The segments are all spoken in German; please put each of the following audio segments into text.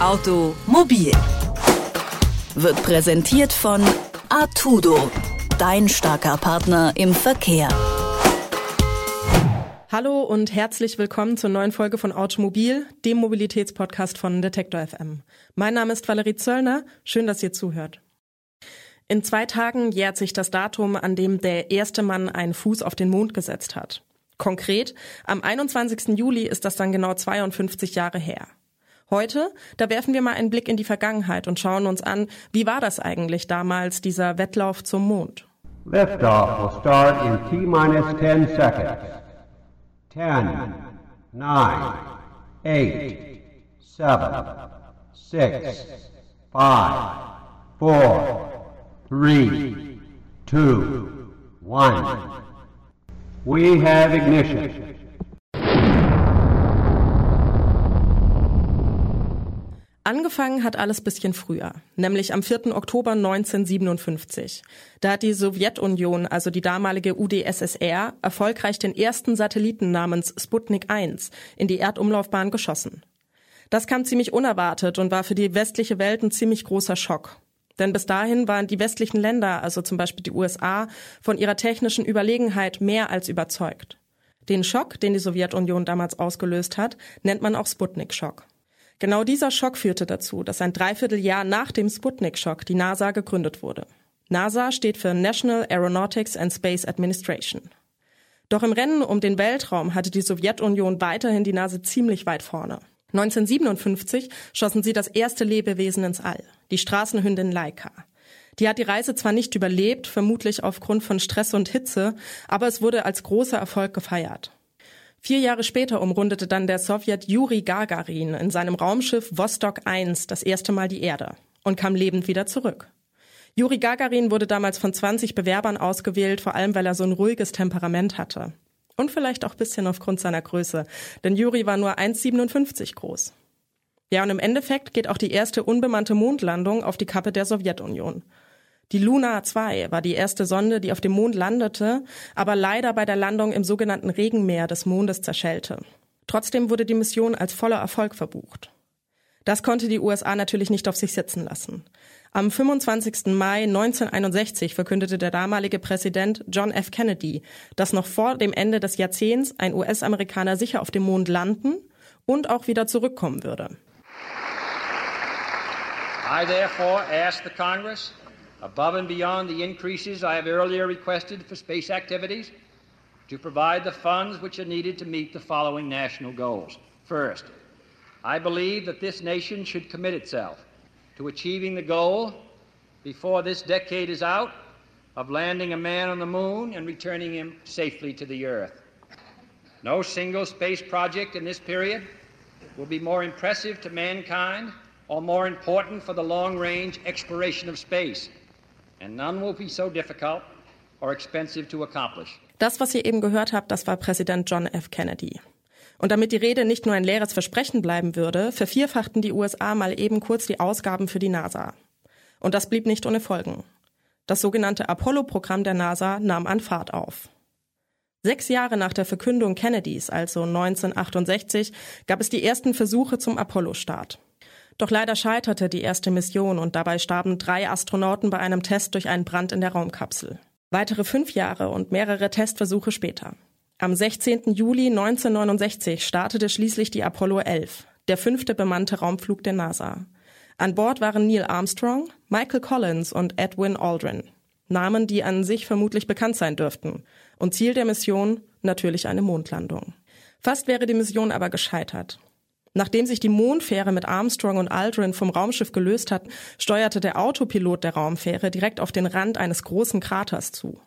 Automobil wird präsentiert von Artudo, dein starker Partner im Verkehr. Hallo und herzlich willkommen zur neuen Folge von Automobil, dem Mobilitätspodcast von Detektor FM. Mein Name ist Valerie Zöllner. Schön, dass ihr zuhört. In zwei Tagen jährt sich das Datum, an dem der erste Mann einen Fuß auf den Mond gesetzt hat. Konkret, am 21. Juli ist das dann genau 52 Jahre her. Heute, da werfen wir mal einen Blick in die Vergangenheit und schauen uns an, wie war das eigentlich damals, dieser Wettlauf zum Mond? Liftoff will start in T-minus 10 seconds. 10, 9, 8, 7, 6, 5, 4, 3, 2, 1. We have ignition. Angefangen hat alles bisschen früher, nämlich am 4. Oktober 1957. Da hat die Sowjetunion, also die damalige UdSSR, erfolgreich den ersten Satelliten namens Sputnik 1 in die Erdumlaufbahn geschossen. Das kam ziemlich unerwartet und war für die westliche Welt ein ziemlich großer Schock. Denn bis dahin waren die westlichen Länder, also zum Beispiel die USA, von ihrer technischen Überlegenheit mehr als überzeugt. Den Schock, den die Sowjetunion damals ausgelöst hat, nennt man auch Sputnik-Schock. Genau dieser Schock führte dazu, dass ein Dreivierteljahr nach dem Sputnik-Schock die NASA gegründet wurde. NASA steht für National Aeronautics and Space Administration. Doch im Rennen um den Weltraum hatte die Sowjetunion weiterhin die Nase ziemlich weit vorne. 1957 schossen sie das erste Lebewesen ins All, die Straßenhündin Laika. Die hat die Reise zwar nicht überlebt, vermutlich aufgrund von Stress und Hitze, aber es wurde als großer Erfolg gefeiert. Vier Jahre später umrundete dann der Sowjet Juri Gagarin in seinem Raumschiff Vostok 1 das erste Mal die Erde und kam lebend wieder zurück. Juri Gagarin wurde damals von 20 Bewerbern ausgewählt, vor allem weil er so ein ruhiges Temperament hatte. Und vielleicht auch bisschen aufgrund seiner Größe, denn Juri war nur 1,57 groß. Ja, und im Endeffekt geht auch die erste unbemannte Mondlandung auf die Kappe der Sowjetunion. Die Luna 2 war die erste Sonde, die auf dem Mond landete, aber leider bei der Landung im sogenannten Regenmeer des Mondes zerschellte. Trotzdem wurde die Mission als voller Erfolg verbucht. Das konnte die USA natürlich nicht auf sich sitzen lassen. Am 25. Mai 1961 verkündete der damalige Präsident John F. Kennedy, dass noch vor dem Ende des Jahrzehnts ein US-Amerikaner sicher auf dem Mond landen und auch wieder zurückkommen würde. I therefore ask the Congress above and beyond the increases I have earlier requested for space activities, to provide the funds which are needed to meet the following national goals. First, I believe that this nation should commit itself to achieving the goal before this decade is out of landing a man on the moon and returning him safely to the earth. No single space project in this period will be more impressive to mankind or more important for the long range exploration of space and none will be so difficult or expensive to accomplish. Das, was ihr eben gehört habt, das war Präsident John F. Kennedy. Und damit die Rede nicht nur ein leeres Versprechen bleiben würde, vervierfachten die USA mal eben kurz die Ausgaben für die NASA. Und das blieb nicht ohne Folgen. Das sogenannte Apollo-Programm der NASA nahm an Fahrt auf. Sechs Jahre nach der Verkündung Kennedys, also 1968, gab es die ersten Versuche zum Apollo-Start. Doch leider scheiterte die erste Mission und dabei starben drei Astronauten bei einem Test durch einen Brand in der Raumkapsel. Weitere fünf Jahre und mehrere Testversuche später. Am 16. Juli 1969 startete schließlich die Apollo 11, der fünfte bemannte Raumflug der NASA. An Bord waren Neil Armstrong, Michael Collins und Edwin Aldrin. Namen, die an sich vermutlich bekannt sein dürften. Und Ziel der Mission natürlich eine Mondlandung. Fast wäre die Mission aber gescheitert. Nachdem sich die Mondfähre mit Armstrong und Aldrin vom Raumschiff gelöst hat, steuerte der Autopilot der Raumfähre direkt auf den Rand eines großen Kraters zu.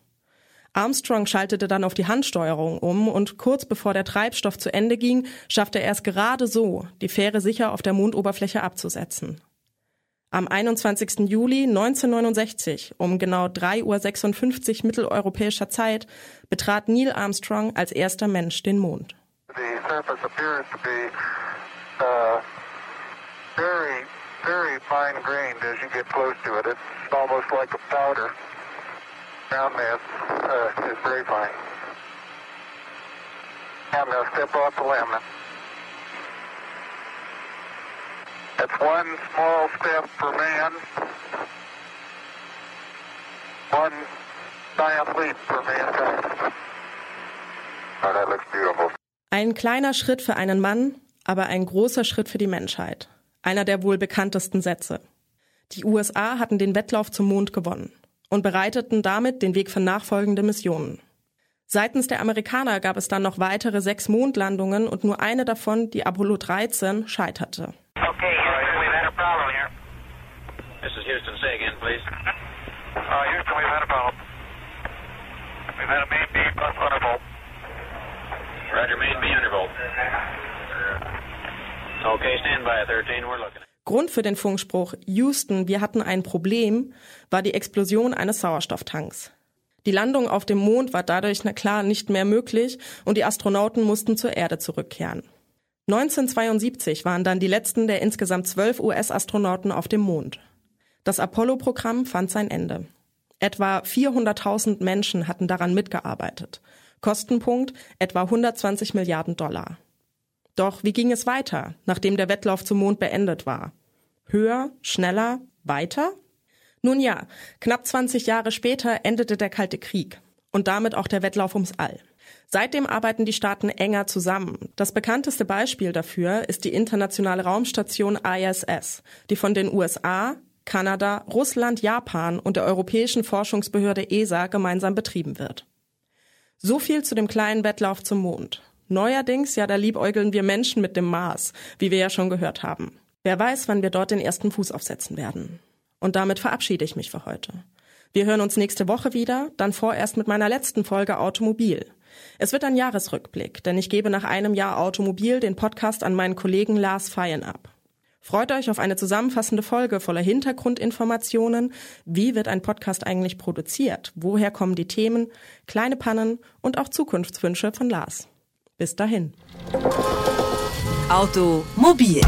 Armstrong schaltete dann auf die Handsteuerung um und kurz bevor der Treibstoff zu Ende ging, schaffte er es gerade so, die Fähre sicher auf der Mondoberfläche abzusetzen. Am 21. Juli 1969 um genau 3.56 Uhr mitteleuropäischer Zeit betrat Neil Armstrong als erster Mensch den Mond. Uh, very, very fine grained as you get close to it. It's almost like a powder. Ground mass uh, is very fine. I'm going to step off the limb. It's one small step for man, one giant leap for mankind. Oh, that looks beautiful. Ein kleiner Schritt für einen Mann, aber ein großer Schritt für die Menschheit. Einer der wohl bekanntesten Sätze. Die USA hatten den Wettlauf zum Mond gewonnen und bereiteten damit den Weg für nachfolgende Missionen. Seitens der Amerikaner gab es dann noch weitere sechs Mondlandungen und nur eine davon, die Apollo 13, scheiterte. Okay, Houston, we've Okay, stand by 13. We're looking. Grund für den Funkspruch Houston, wir hatten ein Problem, war die Explosion eines Sauerstofftanks. Die Landung auf dem Mond war dadurch na klar nicht mehr möglich und die Astronauten mussten zur Erde zurückkehren. 1972 waren dann die letzten der insgesamt zwölf US-Astronauten auf dem Mond. Das Apollo-Programm fand sein Ende. Etwa 400.000 Menschen hatten daran mitgearbeitet. Kostenpunkt etwa 120 Milliarden Dollar. Doch wie ging es weiter, nachdem der Wettlauf zum Mond beendet war? Höher, schneller, weiter? Nun ja, knapp 20 Jahre später endete der Kalte Krieg und damit auch der Wettlauf ums All. Seitdem arbeiten die Staaten enger zusammen. Das bekannteste Beispiel dafür ist die internationale Raumstation ISS, die von den USA, Kanada, Russland, Japan und der europäischen Forschungsbehörde ESA gemeinsam betrieben wird. So viel zu dem kleinen Wettlauf zum Mond. Neuerdings, ja, da liebäugeln wir Menschen mit dem Mars, wie wir ja schon gehört haben. Wer weiß, wann wir dort den ersten Fuß aufsetzen werden. Und damit verabschiede ich mich für heute. Wir hören uns nächste Woche wieder, dann vorerst mit meiner letzten Folge Automobil. Es wird ein Jahresrückblick, denn ich gebe nach einem Jahr Automobil den Podcast an meinen Kollegen Lars Feyen ab. Freut euch auf eine zusammenfassende Folge voller Hintergrundinformationen. Wie wird ein Podcast eigentlich produziert? Woher kommen die Themen? Kleine Pannen und auch Zukunftswünsche von Lars. Bis dahin. Automobil